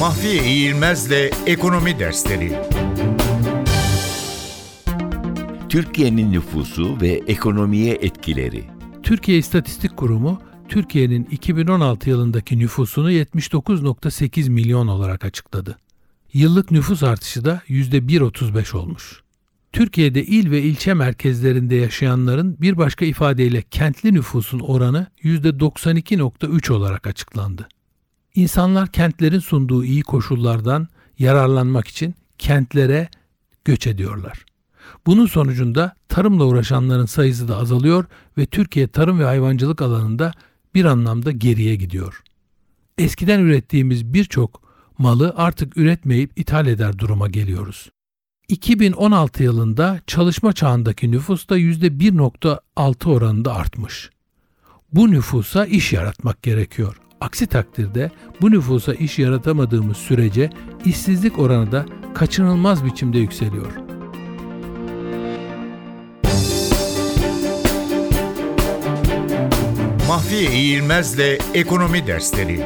Mahfiye İğilmez'le Ekonomi Dersleri Türkiye'nin nüfusu ve ekonomiye etkileri. Türkiye İstatistik Kurumu Türkiye'nin 2016 yılındaki nüfusunu 79.8 milyon olarak açıkladı. Yıllık nüfus artışı da %1.35 olmuş. Türkiye'de il ve ilçe merkezlerinde yaşayanların bir başka ifadeyle kentli nüfusun oranı %92.3 olarak açıklandı. İnsanlar kentlerin sunduğu iyi koşullardan yararlanmak için kentlere göç ediyorlar. Bunun sonucunda tarımla uğraşanların sayısı da azalıyor ve Türkiye tarım ve hayvancılık alanında bir anlamda geriye gidiyor. Eskiden ürettiğimiz birçok malı artık üretmeyip ithal eder duruma geliyoruz. 2016 yılında çalışma çağındaki nüfus da %1.6 oranında artmış. Bu nüfusa iş yaratmak gerekiyor. Aksi takdirde bu nüfusa iş yaratamadığımız sürece işsizlik oranı da kaçınılmaz biçimde yükseliyor. Mahfiye İğilmez'le Ekonomi Dersleri